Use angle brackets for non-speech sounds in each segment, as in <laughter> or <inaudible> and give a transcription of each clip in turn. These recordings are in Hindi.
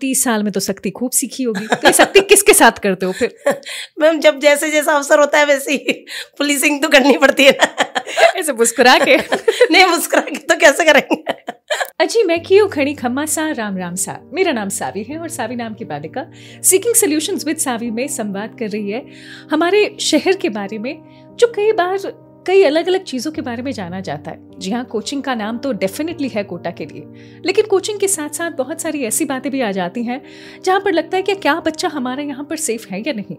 तीस साल में तो सख्ती खूब सीखी होगी। तो ये सख्ती किसके साथ करते हो फिर? <laughs> मैम जब जैसे जैसा अवसर होता है वैसे ही पुलिसिंग तो करनी पड़ती है ना। <laughs> ऐसे मुस्कुरा के। <laughs> नहीं मुस्कुरा के तो कैसे करेंगे? अजी मैं की खड़ी खम्मा सा राम राम सा। मेरा नाम सावी है और सावी नाम की बालिका सीकिंग सोल्यूशंस विद सावी में संवाद कर रही है। हमारे शहर के बारे में जो कई बार कई अलग अलग चीज़ों के बारे में जाना जाता है। जी हाँ कोचिंग का नाम तो डेफिनेटली है कोटा के लिए। लेकिन कोचिंग के साथ साथ बहुत सारी ऐसी बातें भी आ जाती हैं, जहाँ पर लगता है कि क्या बच्चा हमारे यहाँ पर सेफ़ है या नहीं।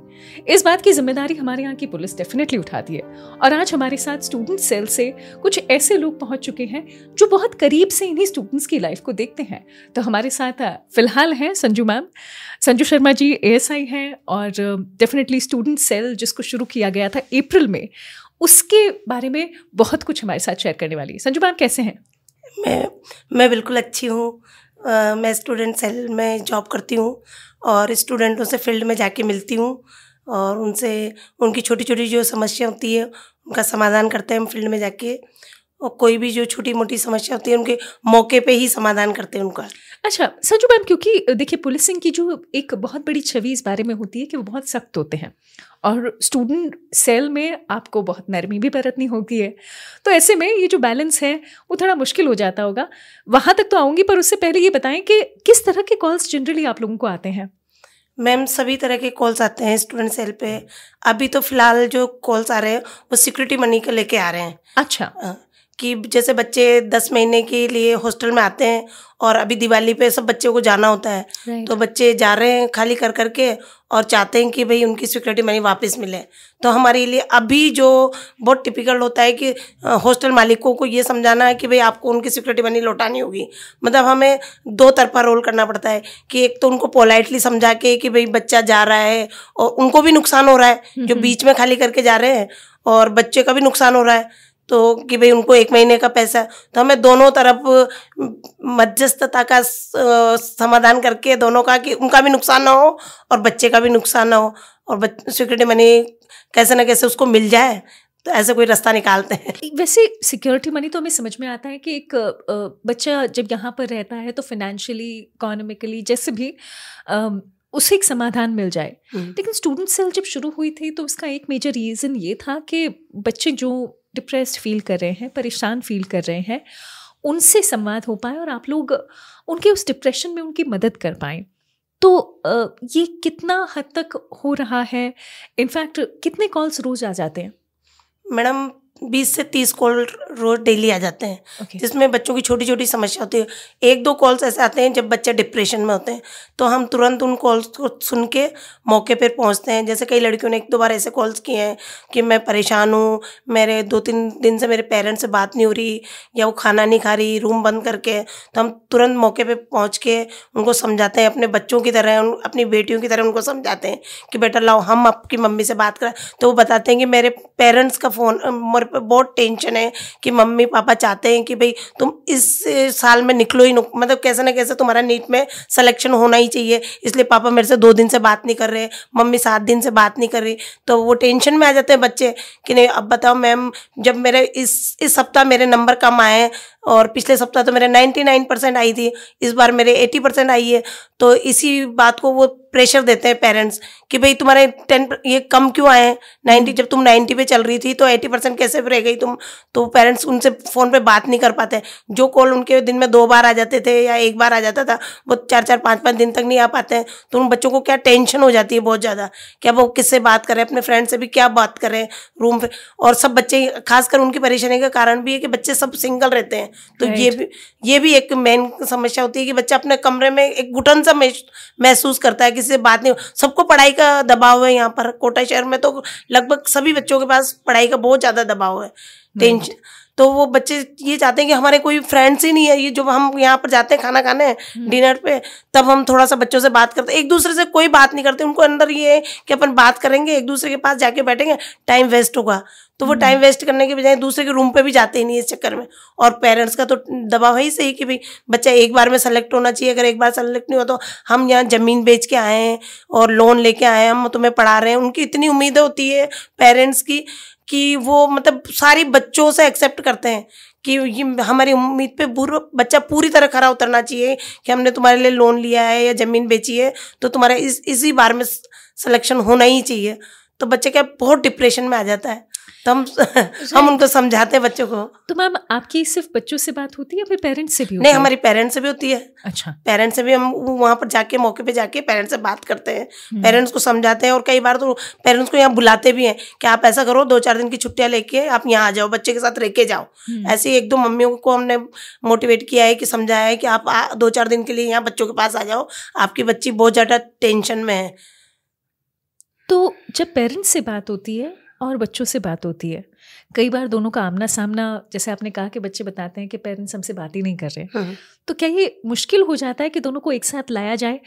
इस बात की ज़िम्मेदारी हमारे यहाँ की पुलिस डेफिनेटली उठाती है। और आज हमारे साथ स्टूडेंट सेल से कुछ ऐसे लोग पहुँच चुके हैं, जो बहुत करीब से इन्हीं स्टूडेंट्स की लाइफ को देखते हैं। तो हमारे साथ फ़िलहाल हैं संजू मैम। संजू शर्मा जी ए हैं और डेफिनेटली स्टूडेंट सेल जिसको शुरू किया गया था अप्रैल में उसके बारे में बहुत कुछ हमारे साथ शेयर करने वाली है। संजू मैम, कैसे हैं? मैं मैं बिल्कुल अच्छी हूँ। मैं स्टूडेंट सेल में जॉब करती हूँ और स्टूडेंटों से फ़ील्ड में जाके मिलती हूँ और उनसे, उनकी छोटी छोटी जो समस्या होती है, उनका समाधान करते हैं हम फ़ील्ड में जाके। और कोई भी जो छोटी मोटी समस्या होती है उनके मौके पे ही समाधान करते हैं उनका। अच्छा संजू मैम क्योंकि देखिए पुलिसिंग की जो एक बहुत बड़ी छवि इस बारे में होती है कि वो बहुत सख्त होते हैं और स्टूडेंट सेल में आपको बहुत नरमी भी बरतनी होती है। तो ऐसे में ये जो बैलेंस है वो थोड़ा मुश्किल हो जाता होगा। वहाँ तक तो आऊँगी पर उससे पहले ये बताएँ कि किस तरह के कॉल्स जनरली आप लोगों को आते हैं? मैम सभी तरह के कॉल्स आते हैं स्टूडेंट सेल पे। अभी तो फ़िलहाल जो कॉल्स आ रहे हैं वो सिक्योरिटी मनी के लेके आ रहे हैं। अच्छा। कि जैसे बच्चे दस महीने के लिए हॉस्टल में आते हैं और अभी दिवाली पे सब बच्चों को जाना होता है तो बच्चे जा रहे हैं खाली कर करके और चाहते हैं कि भाई उनकी सिक्योरिटी मनी वापस मिले। तो हमारे लिए अभी जो बहुत टिपिकल होता है कि हॉस्टल मालिकों को ये समझाना है कि भाई आपको उनकी सिक्योरिटी मनी लौटानी होगी। मतलब हमें दो तरफा रोल करना पड़ता है कि एक तो उनको पोलाइटली समझा के कि भाई बच्चा जा रहा है और उनको भी नुकसान हो रहा है जो। बीच में खाली करके जा रहे हैं और बच्चे का भी नुकसान हो रहा है। तो कि भाई उनको एक महीने का पैसा तो हमें दोनों तरफ़ मध्यस्थता का समाधान करके दोनों का कि उनका भी नुकसान ना हो और बच्चे का भी नुकसान ना हो और सिक्योरिटी मनी कैसे ना कैसे उसको मिल जाए तो ऐसे कोई रास्ता निकालते हैं <laughs> वैसे सिक्योरिटी मनी तो हमें समझ में आता है कि एक बच्चा जब यहाँ पर रहता है तो फिनेंशियली इकोनॉमिकली जैसे भी उसे एक समाधान मिल जाए हम्म। लेकिन स्टूडेंट सेल जब शुरू हुई थी तो उसका एक मेजर रीज़न ये था कि बच्चे जो डिप्रेस्ड फील कर रहे हैं, परेशान फील कर रहे हैं, उनसे संवाद हो पाए और आप लोग उनके उस डिप्रेशन में उनकी मदद कर पाए। तो ये कितना हद तक हो रहा है? इनफैक्ट कितने कॉल्स रोज़ आ जाते हैं? मैडम, बीस से तीस कॉल रोज डेली आ जाते हैं। okay. जिसमें बच्चों की छोटी छोटी समस्या होती है। एक दो कॉल्स ऐसे आते हैं जब बच्चे डिप्रेशन में होते हैं। तो हम तुरंत उन कॉल्स को सुन के मौके पर पहुँचते हैं। जैसे कई लड़कियों ने एक दो बार ऐसे कॉल्स किए हैं कि मैं परेशान हूँ मेरे दो तीन दिन से मेरे पेरेंट्स से बात नहीं हो रही या वो खाना नहीं खा रही रूम बंद करके। तो हम तुरंत मौके पर पहुँच के उनको समझाते हैं अपने बच्चों की तरह अपनी बेटियों की तरह उनको समझाते हैं कि बेटा लाओ हम आपकी मम्मी से बात करें तो वो बताते हैं कि मेरे पेरेंट्स का फ़ोन पे बहुत टेंशन है कि मम्मी पापा चाहते हैं कि भाई तुम इस साल में निकलो ही मतलब कैसे ना कैसे तुम्हारा नीट में सिलेक्शन होना ही चाहिए। इसलिए पापा मेरे से दो दिन से बात नहीं कर रहे, मम्मी सात दिन से बात नहीं कर रही। तो वो टेंशन में आ जाते हैं बच्चे कि नहीं, अब बताओ मैम जब मेरे इस इस सप्ताह मेरे नंबर कम आए और पिछले सप्ताह तो मेरे 99 परसेंट आई थी, इस बार मेरे 80 परसेंट आई है। तो इसी बात को वो प्रेशर देते हैं पेरेंट्स कि भाई तुम्हारे टेन ये कम क्यों आए हैं? नाइन्टी जब तुम नाइन्टी पे चल रही थी तो एटी परसेंट कैसे रह गई तुम? तो पेरेंट्स उनसे फ़ोन पे बात नहीं कर पाते। जो कॉल उनके दिन में दो बार आ जाते थे या एक बार आ जाता था वो चार चार पाँच पाँच दिन तक नहीं आ पाते हैं। तो उन बच्चों को क्या टेंशन हो जाती है बहुत ज़्यादा? क्या वो किससे बात करें? अपने फ्रेंड से भी क्या बात करें? रूम पे और सब बच्चे खासकर उनकी परेशानी का कारण भी है कि बच्चे सब सिंगल रहते हैं। तो ये भी ये भी एक मेन समस्या होती है कि बच्चा अपने कमरे में एक घुटन सा महसूस करता है किसी से बात नहीं सबको पढ़ाई का दबाव है यहाँ पर। कोटा शहर में तो लगभग सभी बच्चों के पास पढ़ाई का बहुत ज़्यादा दबाव है। टेंशन तो वो बच्चे ये चाहते हैं कि हमारे कोई फ्रेंड्स ही नहीं है। ये जो हम यहाँ पर जाते हैं खाना खाने डिनर हम्म। पे तब हम थोड़ा सा बच्चों से बात करते एक दूसरे से कोई बात नहीं करते उनको अंदर ये है कि अपन बात करेंगे एक दूसरे के पास जाके बैठेंगे टाइम वेस्ट होगा। तो वो टाइम वेस्ट करने के बजाय दूसरे के रूम पे भी जाते ही नहीं इस चक्कर में। और पेरेंट्स का तो दबाव है ही सही कि भाई बच्चा एक बार में सेलेक्ट होना चाहिए। अगर एक बार सेलेक्ट नहीं हो तो हम यहाँ ज़मीन बेच के आए हैं और लोन लेके आए हैं हम तुम्हें पढ़ा रहे हैं। उनकी इतनी उम्मीदें होती है पेरेंट्स की कि वो मतलब सारी बच्चों से एक्सेप्ट करते हैं कि ये हमारी उम्मीद पे पूरा बच्चा पूरी तरह खरा उतरना चाहिए कि हमने तुम्हारे लिए लोन लिया है या ज़मीन बेची है तो तुम्हारा इस, इसी बार में सिलेक्शन होना ही चाहिए। तो बच्चे क्या बहुत डिप्रेशन में आ जाता है। तो हम हम उनको समझाते हैं बच्चों को। तो मैम आपकी सिर्फ़ बच्चों से बात होती है या फिर पेरेंट्स से भी होती नहीं हमारी पेरेंट्स से भी होती है। अच्छा। पेरेंट्स से भी हम वहाँ पर जाके मौके पे जाके पेरेंट्स से बात करते हैं। पेरेंट्स हम्म। को समझाते हैं और कई बार तो पेरेंट्स को यहाँ बुलाते भी हैं कि आप ऐसा करो दो चार दिन की छुट्टियाँ लेके आप यहाँ आ जाओ बच्चे के साथ रह के जाओ। हम्म। ऐसे एक दो मम्मियों को हमने मोटिवेट किया है कि समझाया है कि आप दो चार दिन के लिए यहाँ बच्चों के पास आ जाओ। आपकी बच्ची बहुत ज़्यादा टेंशन में है। तो जब पेरेंट्स से बात होती है और बच्चों से बात होती है। कई बार दोनों का आमना सामना जैसे आपने कहा कि बच्चे बताते हैं कि पेरेंट्स हमसे बात ही नहीं कर रहे हाँ। तो क्या ये मुश्किल हो जाता है कि दोनों को एक साथ लाया जाए?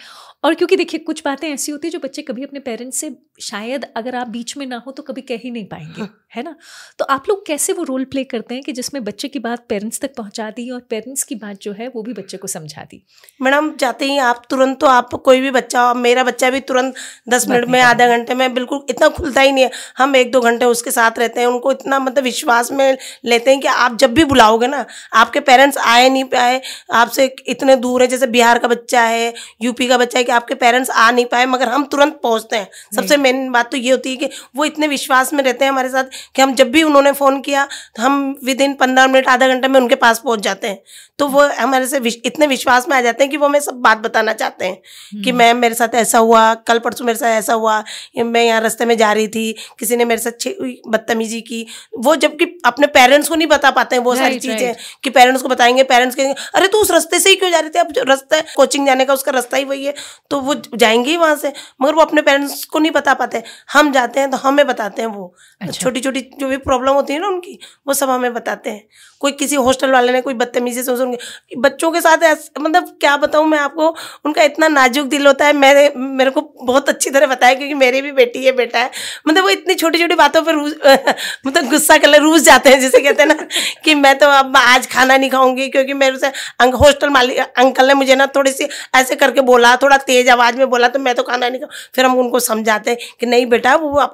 और क्योंकि देखिए कुछ बातें ऐसी होती है जो बच्चे कभी अपने पेरेंट्स से शायद अगर आप बीच में ना हो तो कभी कह ही नहीं पाएँगे हाँ। है ना? तो आप लोग कैसे वो रोल प्ले करते हैं कि जिसमें बच्चे की बात पेरेंट्स तक पहुँचा दी और पेरेंट्स की बात जो है वो भी बच्चे को समझा दी? मैडम जाते ही आप तुरंत तो आप कोई भी बच्चा मेरा बच्चा भी तुरंत दस मिनट में आधा घंटे में बिल्कुल इतना खुलता ही नहीं है। हम एक दो घंटे उसके साथ रहते हैं उनको इतना मतलब विश्वास में लेते हैं कि आप जब भी बुलाओगे ना आपके पेरेंट्स आए नहीं पाए आपसे इतने दूर है जैसे बिहार का बच्चा है यूपी का बच्चा है कि आपके पेरेंट्स आ नहीं पाए मगर हम तुरंत पहुँचते हैं। सबसे मेन बात तो ये होती है कि वो इतने विश्वास में रहते हैं हमारे साथ कि हम जब भी उन्होंने फ़ोन किया तो हम विद इन पंद्रह मिनट आधा घंटे में उनके पास पहुँच जाते हैं। तो वो हमारे से इतने विश्वास में आ जाते हैं कि वो हमें सब बात बताना चाहते हैं कि हम्म। मैम मेरे साथ ऐसा हुआ कल परसों मेरे साथ ऐसा हुआ मैं यहाँ रास्ते में जा रही थी किसी ने मेरे साथ बदतमीजी की वो जबकि अपने पेरेंट्स को नहीं बता पाते हैं वो सारी चीज़ें कि पेरेंट्स को बताएँगे पेरेंट्स कहेंगे अरे तू उस रास्ते से ही क्यों जा रहे थे? अब रास्ता है कोचिंग जाने का उसका रास्ता ही वही है। तो वो जाएँगे ही वहाँ से मगर वो अपने पेरेंट्स को नहीं बता पाते हम जाते हैं तो हमें बताते हैं वो। अच्छा। छोटी छोटी जो भी प्रॉब्लम होती है ना उनकी वो सब हमें बताते हैं। कोई किसी हॉस्टल वाले ने कोई बदतमीजी से सुन बच्चों के साथ मतलब क्या बताऊँ मैं आपको? उनका इतना नाजुक दिल होता है। मेरे मेरे को बहुत अच्छी तरह बताया क्योंकि मेरी भी बेटी है, बेटा है। मतलब वो इतनी छोटी छोटी बातों पर <laughs> मतलब गुस्सा कर ले रूस जाते हैं, जैसे कहते हैं ना कि मैं तो अब आज खाना नहीं खाऊँगी क्योंकि मेरे से हॉस्टल मालिक अंकल ने मुझे ना थोड़ी सी ऐसे करके बोला, थोड़ा तेज आवाज़ में बोला तो मैं तो खाना नहीं खाऊँ। फिर हम उनको समझाते हैं कि नहीं बेटा, वो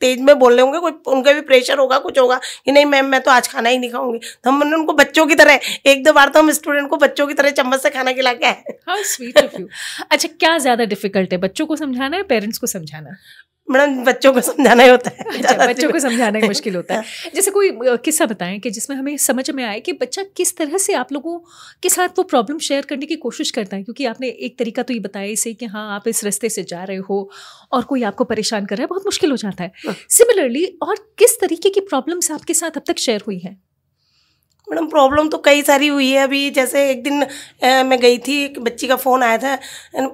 तेज में बोल रहे होंगे, कोई उनका भी प्रेशर होगा, कुछ होगा कि नहीं, मैम, मैं तो आज खाना ही नहीं खाऊँगी। तो हमने उनको बच्चों की तरह एक दो बार तो हम स्टूडेंट को बच्चों की तरह चम्मच से खाना खिला के आए स्वीट ऑफ़ यू अच्छा क्या ज़्यादा डिफ़िकल्ट है बच्चों को समझाना है पेरेंट्स को समझाना? मैडम बच्चों को समझाना ही होता है अच्छा, बच्चों को समझाना ही मुश्किल होता है। <laughs> जैसे कोई किस्सा बताएँ कि जिसमें हमें समझ में आए कि बच्चा किस तरह से आप लोगों के साथ वो प्रॉब्लम शेयर करने की कोशिश करता है क्योंकि आपने एक तरीका तो ये बताया इसे कि हाँ आप इस रास्ते से जा रहे हो और कोई आपको परेशान कर रहा है बहुत मुश्किल हो जाता है। सिमिलरली हाँ। और किस तरीके की प्रॉब्लम्स आपके साथ अब तक शेयर हुई हैं? मैडम प्रॉब्लम तो कई सारी हुई है अभी। जैसे एक दिन आ, मैं गई थी एक बच्ची का फ़ोन आया था।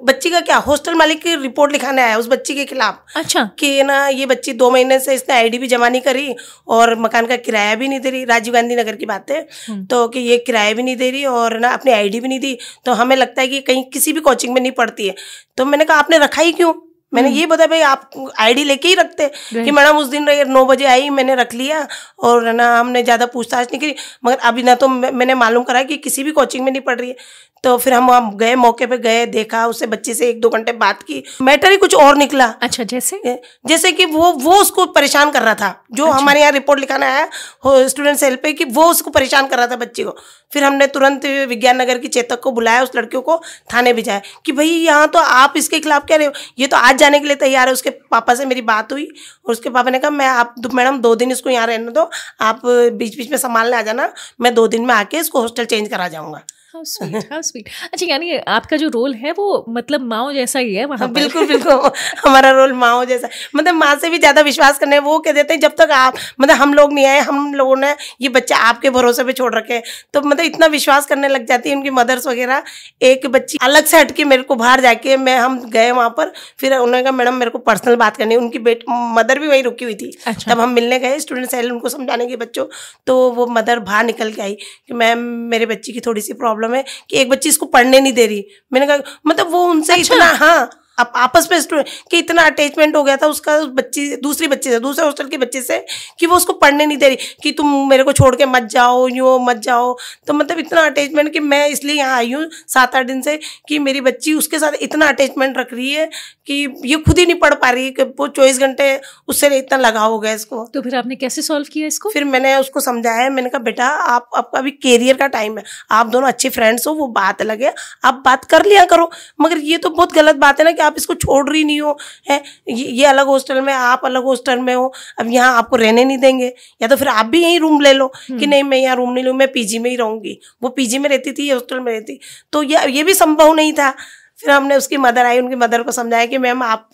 बच्ची का क्या हॉस्टल मालिक की रिपोर्ट लिखाने आया उस बच्ची के खिलाफ। अच्छा। कि ना ये बच्ची दो महीने से इसने आईडी भी जमा नहीं करी और मकान का किराया भी नहीं दे रही। राजीव गांधी नगर की बात है। हम्म। तो कि ये किराया भी नहीं दे रही और ना अपनी आईडी भी नहीं दी। तो हमें लगता है कि कहीं किसी भी कोचिंग में नहीं पढ़ती है। तो मैंने कहा आपने रखा ही क्यों? मैंने हम्म। ये बताया भाई आप आईडी लेके ही रखते कि मैडम उस दिन नौ बजे आई मैंने रख लिया और ना हमने ज़्यादा पूछताछ नहीं करी। मगर अभी ना तो मैंने मालूम करा कि किसी भी कोचिंग में नहीं पढ़ रही है। तो फिर हम वहाँ गए मौके पे गए देखा उससे बच्चे से एक दो घंटे बात की। मैटर ही कुछ और निकला। अच्छा जैसे? जैसे कि वो वो उसको परेशान कर रहा था। जो अच्छा। हमारे यहाँ रिपोर्ट लिखाना आया स्टूडेंट सेल पे कि वो उसको परेशान कर रहा था बच्चे को। फिर हमने तुरंत विज्ञान नगर की चेतक को बुलाया उस लड़कियों को थाने भिजाया कि भाई यहाँ तो आप इसके खिलाफ कह रहे हो। ये तो आज जाने के लिए तैयार है। उसके पापा से मेरी बात हुई और उसके पापा ने कहा, मैं आप, मैडम, दो दिन इसको यहाँ रहने दो। आप बीच बीच में संभालने आ जाना। मैं दो दिन में आके इसको हॉस्टल चेंज करा जाऊँगा। हाउ स्वीट हाउ स्वीट अच्छा यानी आपका जो रोल है वो मतलब माओ जैसा ही है वहाँ बिल्कुल बिल्कुल हमारा रोल माओ जैसा। मतलब माँ से भी ज़्यादा विश्वास करने वो कह देते हैं जब तक आप मतलब हम लोग नहीं आए हम लोगों ने ये बच्चा आपके भरोसे पे छोड़ रखे तो मतलब इतना विश्वास करने लग जाती है उनकी मदर्स वगैरह एक बच्ची अलग से हटके मेरे को बाहर जाके मैं हम गए वहाँ पर फिर उन्होंने कहा मैडम मेरे को पर्सनल बात करनी उनकी बेट मदर भी वहीं रुकी हुई थी। अच्छा। तब हम मिलने गए स्टूडेंट सेल उनको समझाने के बच्चों। तो वो मदर बाहर निकल के आई कि मैम मेरे बच्ची की थोड़ी सी प्रॉब्लम प्रॉब्लम है कि एक बच्ची इसको पढ़ने नहीं दे रही मैंने कहा मतलब वो उनसे अच्छा। इतना हाँ आप आपस में स्टूडेंट कि इतना अटैचमेंट हो गया था उसका बच्ची दूसरी बच्चे से दूसरे हॉस्टल के बच्चे से कि वो उसको पढ़ने नहीं दे रही कि तुम मेरे को छोड़ के मत जाओ यूँ मत जाओ। तो मतलब इतना अटैचमेंट कि मैं इसलिए यहाँ आई हूँ सात आठ दिन से कि मेरी बच्ची उसके साथ इतना अटैचमेंट रख रही है कि ये खुद ही नहीं पढ़ पा रही कि वो चौबीस घंटे उससे इतना लगाव हो गया इसको। तो फिर आपने कैसे सॉल्व किया इसको? फिर मैंने उसको समझाया मैंने कहा बेटा आप आपका अभी कैरियर का टाइम है। आप दोनों अच्छे फ्रेंड्स हो वो बात अलग है। आप बात कर लिया करो। मगर ये तो बहुत गलत बात है ना कि आप इसको छोड़ रही नहीं हो है? ये, ये अलग हॉस्टल में आप अलग हॉस्टल में हो अब यहाँ आपको रहने नहीं देंगे। या तो फिर आप भी यहीं रूम ले लो कि हम्म। नहीं मैं यहाँ रूम नहीं लूँ मैं पीजी में ही रहूँगी। वो पीजी में रहती थी हॉस्टल में रहती। तो ये ये भी संभव नहीं था। फिर हमने उसकी मदर आई उनकी मदर को समझाया कि मैम आप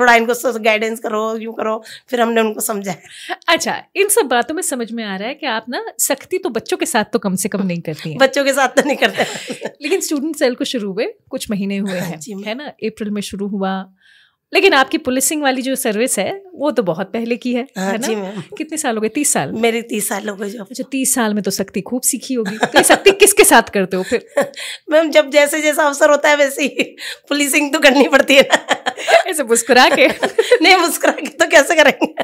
थोड़ा इनको गाइडेंस करो यूँ करो। फिर हमने उनको समझाया। अच्छा इन सब बातों में समझ में आ रहा है कि आप ना सख्ती तो बच्चों के साथ तो कम से कम नहीं करती बच्चों के साथ तो नहीं करते। लेकिन स्टूडेंट सेल को शुरू हुए कुछ महीने हुए हैं है ना? अप्रैल में शुरू हुआ लेकिन आपकी पुलिसिंग वाली जो सर्विस है वो तो बहुत पहले की है हाँ, है ना? जी कितने साल हो गए? तीस साल। मेरे तीस साल हो गए जो। अच्छा तीस साल में तो सख्ती खूब सीखी होगी। तो सख्ती किसके साथ करते हो फिर? <laughs> मैम जब जैसे जैसा अवसर होता है वैसे ही पुलिसिंग तो करनी पड़ती है <laughs> ऐसे मुस्कुरा के। <laughs> नहीं मुस्कुरा के तो कैसे करेंगे?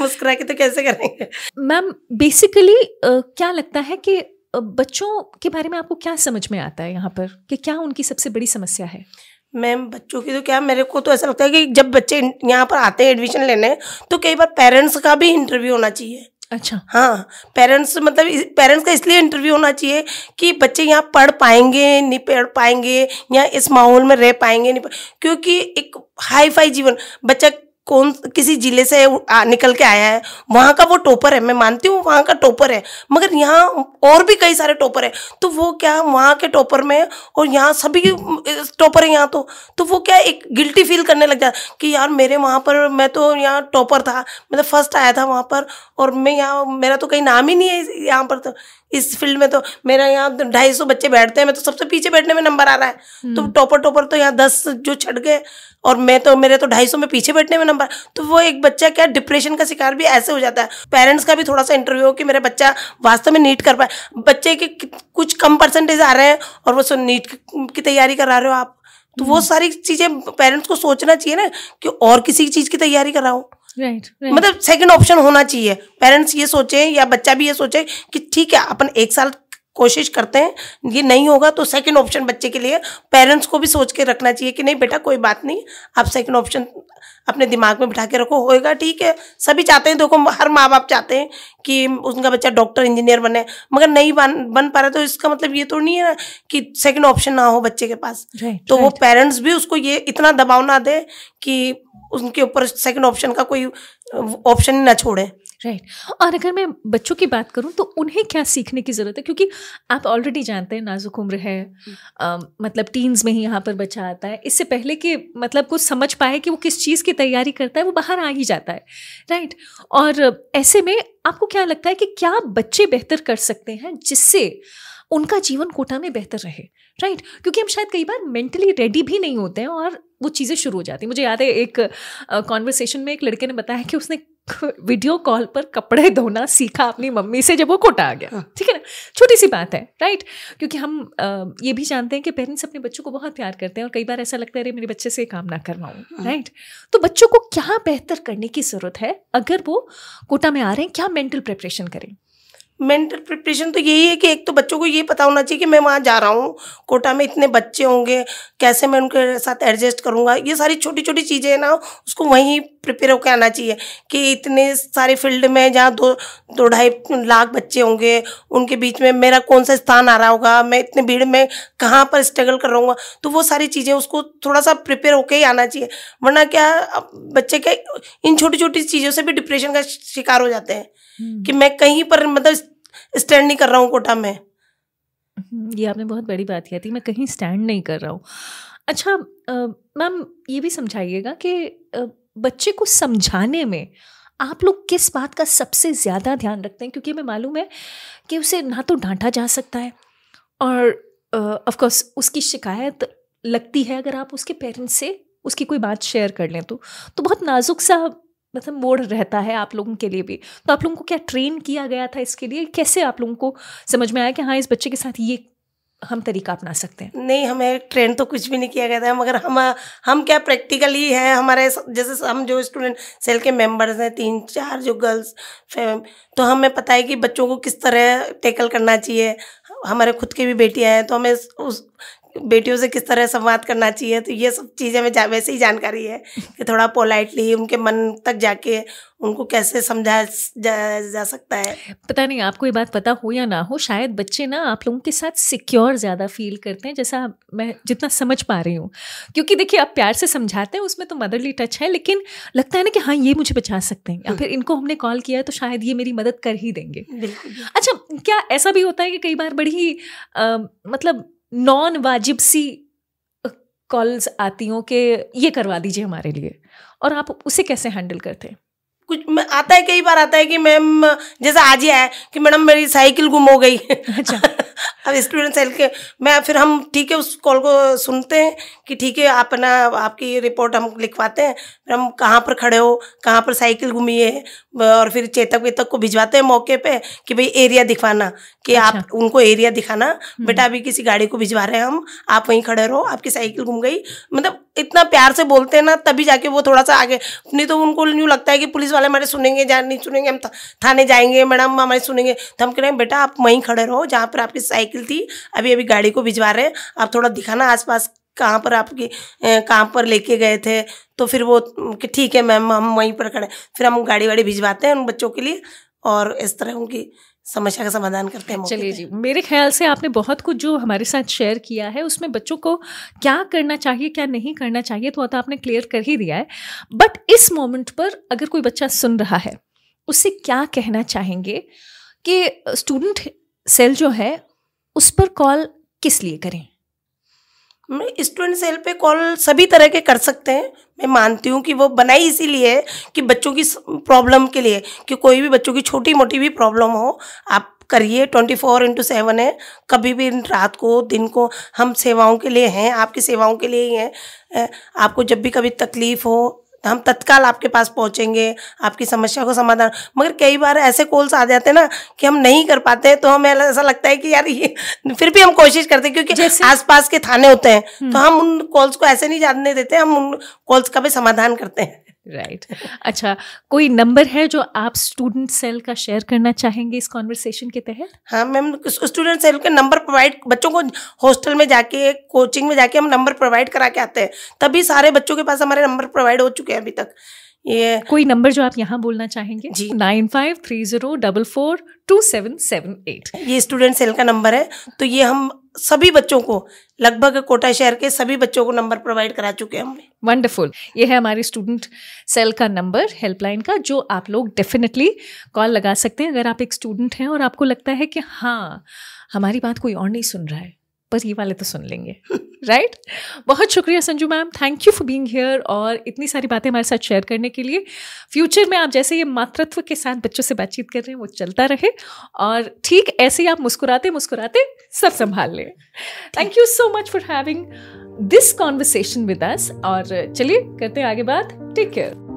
मुस्कुरा के तो कैसे करेंगे? मैम बेसिकली क्या लगता है कि बच्चों के बारे में आपको क्या समझ में आता है यहाँ पर? कि क्या उनकी सबसे बड़ी समस्या है? मैम बच्चों की तो क्या मेरे को तो ऐसा लगता है कि जब बच्चे यहाँ पर आते हैं एडमिशन लेने तो कई बार पेरेंट्स का भी इंटरव्यू होना चाहिए। अच्छा। हाँ पेरेंट्स मतलब पेरेंट्स का इसलिए इंटरव्यू होना चाहिए कि बच्चे यहाँ पढ़ पाएँगे नहीं पढ़ पाएँगे या इस माहौल में रह पाएँगे नहीं पाएँगे क्योंकि एक हाई फाई जीवन बच्चा कौन किसी ज़िले से आ, निकल के आया है। वहाँ का वो टोपर है मैं मानती हूँ वहाँ का टोपर है मगर यहाँ और भी कई सारे टोपर है। तो वो क्या वहाँ के टोपर में और यहाँ सभी टॉपर है यहाँ तो तो वो क्या एक गिल्टी फील करने लग जाता कि यार मेरे वहाँ पर मैं तो यहाँ टॉपर था मैं तो फ़र्स्ट आया था वहाँ पर और मैं यहाँ मेरा तो कहीं नाम ही नहीं है यहाँ पर तो। इस फ़ील्ड में तो मेरा यहाँ ढाई सौ बच्चे बैठते हैं मैं तो सबसे पीछे बैठने में नंबर आ रहा है। तो टॉपर हम्म। टॉपर तो यहाँ दस जो छट गए और मैं तो मेरे तो ढाई सौ में पीछे बैठने में नंबर तो वो एक बच्चा क्या डिप्रेशन का शिकार भी ऐसे हो जाता है। पेरेंट्स का भी थोड़ा सा इंटरव्यू हो कि मेरा बच्चा वास्तव में नीट कर पाए। बच्चे के कुछ कम परसेंटेज आ रहे हैं और वो नीट की तैयारी करा रहे हो आप। तो वो हम्म। सारी चीज़ें पेरेंट्स को सोचना चाहिए ना कि और किसी चीज़ की तैयारी कराओ राइट right, right. मतलब सेकंड ऑप्शन होना चाहिए पेरेंट्स ये सोचे या बच्चा भी ये सोचे कि ठीक है अपन एक साल कोशिश करते हैं ये नहीं होगा तो सेकंड ऑप्शन बच्चे के लिए पेरेंट्स को भी सोच के रखना चाहिए कि नहीं बेटा कोई बात नहीं आप सेकंड ऑप्शन अपने दिमाग में बिठा के रखो। होएगा ठीक है। सभी चाहते हैं देखो हर माँ बाप चाहते हैं कि उनका बच्चा डॉक्टर इंजीनियर बने मगर नहीं बन बन पा रहा तो इसका मतलब ये तो नहीं है कि सेकंड ऑप्शन ना हो बच्चे के पास। Right, तो right. वो पेरेंट्स भी उसको ये इतना दबाव ना दे कि उनके ऊपर सेकंड ऑप्शन का कोई ऑप्शन ही ना छोड़े। Right right. और अगर मैं बच्चों की बात करूँ तो उन्हें क्या सीखने की ज़रूरत है? क्योंकि आप ऑलरेडी जानते हैं नाजुक उम्र है। आ, मतलब टीन्स में ही यहाँ पर बच्चा आता है। इससे पहले कि मतलब कुछ समझ पाए कि वो किस चीज़ की तैयारी करता है वो बाहर आ ही जाता है। Right right? और ऐसे में आपको क्या लगता है कि क्या बच्चे बेहतर कर सकते हैं जिससे उनका जीवन कोटा में बेहतर रहे राइट right? क्योंकि हम शायद कई बार मेंटली रेडी भी नहीं होते हैं और वो चीज़ें शुरू हो जाती मुझे याद है एक कॉन्वर्सेशन में एक लड़के ने बताया कि उसने वीडियो कॉल पर कपड़े धोना सीखा अपनी मम्मी से जब वो कोटा आ गया हाँ। ठीक है ना छोटी सी बात है राइट क्योंकि हम आ, ये भी जानते हैं कि पेरेंट्स अपने बच्चों को बहुत प्यार करते हैं और कई बार ऐसा लगता है अरे मेरे बच्चे से काम ना करवाऊँ राइट हाँ। तो बच्चों को क्या बेहतर करने की ज़रूरत है अगर वो कोटा में आ रहे हैं क्या मेंटल प्रिपरेशन करें मेंटल प्रिपरेशन तो यही है कि एक तो बच्चों को ये पता होना चाहिए कि मैं वहाँ जा रहा हूँ कोटा में इतने बच्चे होंगे कैसे मैं उनके साथ एडजस्ट करूँगा ये सारी छोटी छोटी चीज़ें हैं ना उसको वहीं प्रिपेयर होकर आना चाहिए कि इतने सारे फ़ील्ड में जहाँ दो दो ढाई लाख बच्चे होंगे उनके बीच में मेरा कौन सा स्थान आ रहा होगा मैं इतने भीड़ में कहाँ पर स्ट्रगल कर रहा तो वो सारी चीज़ें उसको थोड़ा सा प्रिपेयर होकर ही आना चाहिए वरना क्या बच्चे क्या इन छोटी छोटी चीज़ों से भी डिप्रेशन का शिकार हो जाते हैं हम्म। कि मैं कहीं पर मतलब स्टैंड नहीं कर रहा हूँ कोटा में। हम्म, ये आपने बहुत बड़ी बात किया थी मैं कहीं स्टैंड नहीं कर रहा हूँ। अच्छा मैम ये भी समझाइएगा कि बच्चे को समझाने में आप लोग किस बात का सबसे ज़्यादा ध्यान रखते हैं? क्योंकि हमें मालूम है कि उसे ना तो डांटा जा सकता है और ऑफ़ कोर्स उसकी शिकायत लगती है अगर आप उसके पेरेंट्स से उसकी कोई बात शेयर कर लें तो। तो बहुत नाजुक सा मतलब मोड़ रहता है आप लोगों के लिए भी। तो आप लोगों को क्या ट्रेन किया गया था इसके लिए? कैसे आप लोगों को समझ में आया कि हाँ इस बच्चे के साथ ये हम तरीका अपना सकते हैं? नहीं, हमें ट्रेन तो कुछ भी नहीं किया गया था, मगर हम हम क्या प्रैक्टिकली है हमारे जैसे हम जो स्टूडेंट सेल के मेंबर्स हैं, तीन, चार जो गर्ल्स फैम तो हमें पता है कि बच्चों को किस तरह टेकल करना चाहिए। हमारे खुद की भी बेटियाँ हैं तो हमें उस बेटियों से किस तरह संवाद करना चाहिए? तो ये सब चीज़ें में वैसे ही जानकारी है कि थोड़ा पोलाइटली उनके मन तक जाके उनको कैसे समझाया जा, जा सकता है। पता नहीं आपको ये बात पता हो या ना हो शायद बच्चे ना आप लोगों के साथ सिक्योर ज़्यादा फील करते हैं जैसा मैं जितना समझ पा रही हूँ। क्योंकि देखिए आप प्यार से समझाते हैं उसमें तो मदरली टच है लेकिन लगता है ना कि हाँ ये मुझे बचा सकते हैं या फिर इनको हमने कॉल किया है तो शायद ये मेरी मदद कर ही देंगे। अच्छा क्या ऐसा भी होता है कि कई बार बड़ी मतलब नॉन वाजिब सी कॉल्स आती हों कि ये करवा दीजिए हमारे लिए। और आप उसे कैसे हैंडल करते हैं? कुछ आता है कई बार आता है कि मैम जैसे आज ही आया कि मैडम मेरी साइकिल गुम हो गई। अच्छा। <laughs> अब स्टूडेंट सेल के मैं फिर हम ठीक है उस कॉल को सुनते हैं कि ठीक है आप ना आपकी रिपोर्ट हम लिखवाते हैं फिर हम कहाँ पर खड़े हो कहाँ पर साइकिल घूमी है और फिर चेतक वेतक को भिजवाते हैं मौके पे कि भाई एरिया दिखवाना कि अच्छा। आप उनको एरिया दिखाना हम्म। बेटा अभी किसी गाड़ी को भिजवा रहे हैं हम आप वहीं खड़े रहो आपकी साइकिल घूम गई मतलब इतना प्यार से बोलते हैं ना, तभी जाके वो थोड़ा सा आगे, नहीं तो उनको यूँ लगता है कि पुलिस वाले हमारे सुनेंगे जा नहीं सुनेंगे, हम थाने जाएँगे, मैडम हमारे सुनेंगे। तो हम कह रहे हैं, बेटा, आप वहीं खड़े रहो, जहाँ पर आपकी साइकिल थी अभी अभी गाड़ी को भिजवा रहे हैं, आप थोड़ा दिखाना आसपास कहाँ पर आपकी कहाँ पर लेके गए थे। तो फिर वो कि ठीक है मैम, हम वहीं पर खड़े फिर हम गाड़ी वाड़ी भिजवाते हैं उन बच्चों के लिए और इस तरह उनकी समस्या का समाधान करते हैं चलिए जी मेरे ख्याल से आपने बहुत कुछ जो हमारे साथ शेयर किया है उसमें बच्चों को क्या करना चाहिए क्या नहीं करना चाहिए तो, तो आपने क्लियर कर ही दिया है। बट इस मोमेंट पर अगर कोई बच्चा सुन रहा है उससे क्या कहना चाहेंगे कि स्टूडेंट सेल जो है उस पर कॉल किस लिए करें? स्टूडेंट सेल पे कॉल सभी तरह के कर सकते हैं। मैं मानती हूँ कि वो बनाई इसीलिए है कि बच्चों की प्रॉब्लम के लिए, कि कोई भी बच्चों की छोटी मोटी भी प्रॉब्लम हो, आप करिए। ट्वेंटी फोर इंटू सेवन है। कभी भी रात को, दिन को हम सेवाओं के लिए हैं, आपकी सेवाओं के लिए ही हैं। आपको जब भी कभी तकलीफ़ हो हम तत्काल आपके पास पहुँचेंगे आपकी समस्या को समाधान मगर कई बार ऐसे कॉल्स आ जाते हैं ना कि हम नहीं कर पाते हैं तो हमें ऐसा लगता है कि यार ये <laughs> फिर भी हम कोशिश करते हैं क्योंकि आसपास के थाने होते हैं तो हम्म। हम उन कॉल्स को ऐसे नहीं जानने देते हम उन कॉल्स का भी समाधान करते हैं राइट right. अच्छा कोई नंबर है जो आप स्टूडेंट सेल का शेयर करना चाहेंगे इस कॉन्वर्सेशन के तहत? हाँ मैम स्टूडेंट सेल के नंबर प्रोवाइड बच्चों को हॉस्टल में जाके कोचिंग में जाके हम नंबर प्रोवाइड करा के आते हैं। तभी सारे बच्चों के पास हमारे नंबर प्रोवाइड हो चुके हैं अभी तक। ये कोई नंबर जो आप यहाँ बोलना चाहेंगे? जी। Nine five three zero double four two seven seven eight. ये स्टूडेंट सेल का नंबर है। तो ये हम सभी बच्चों को लगभग कोटा शहर के सभी बच्चों को नंबर प्रोवाइड करा चुके हैं हमने वंडरफुल ये है हमारे स्टूडेंट सेल का नंबर हेल्पलाइन का जो आप लोग डेफिनेटली कॉल लगा सकते हैं अगर आप एक स्टूडेंट हैं और आपको लगता है कि हाँ हमारी बात कोई और नहीं सुन रहा है पर ये वाले तो सुन लेंगे। <laughs> राइट बहुत शुक्रिया Sanju ma'am. Thank you for being here और इतनी सारी बातें हमारे साथ शेयर करने के लिए. फ्यूचर में आप जैसे ये मातृत्व के साथ बच्चों से बातचीत कर रहे हैं, वो चलता रहे और ठीक ऐसे ही आप मुस्कुराते मुस्कुराते सब संभाल लें. Thank you so much for having this conversation with us और चलिए करते हैं आगे बात. Take care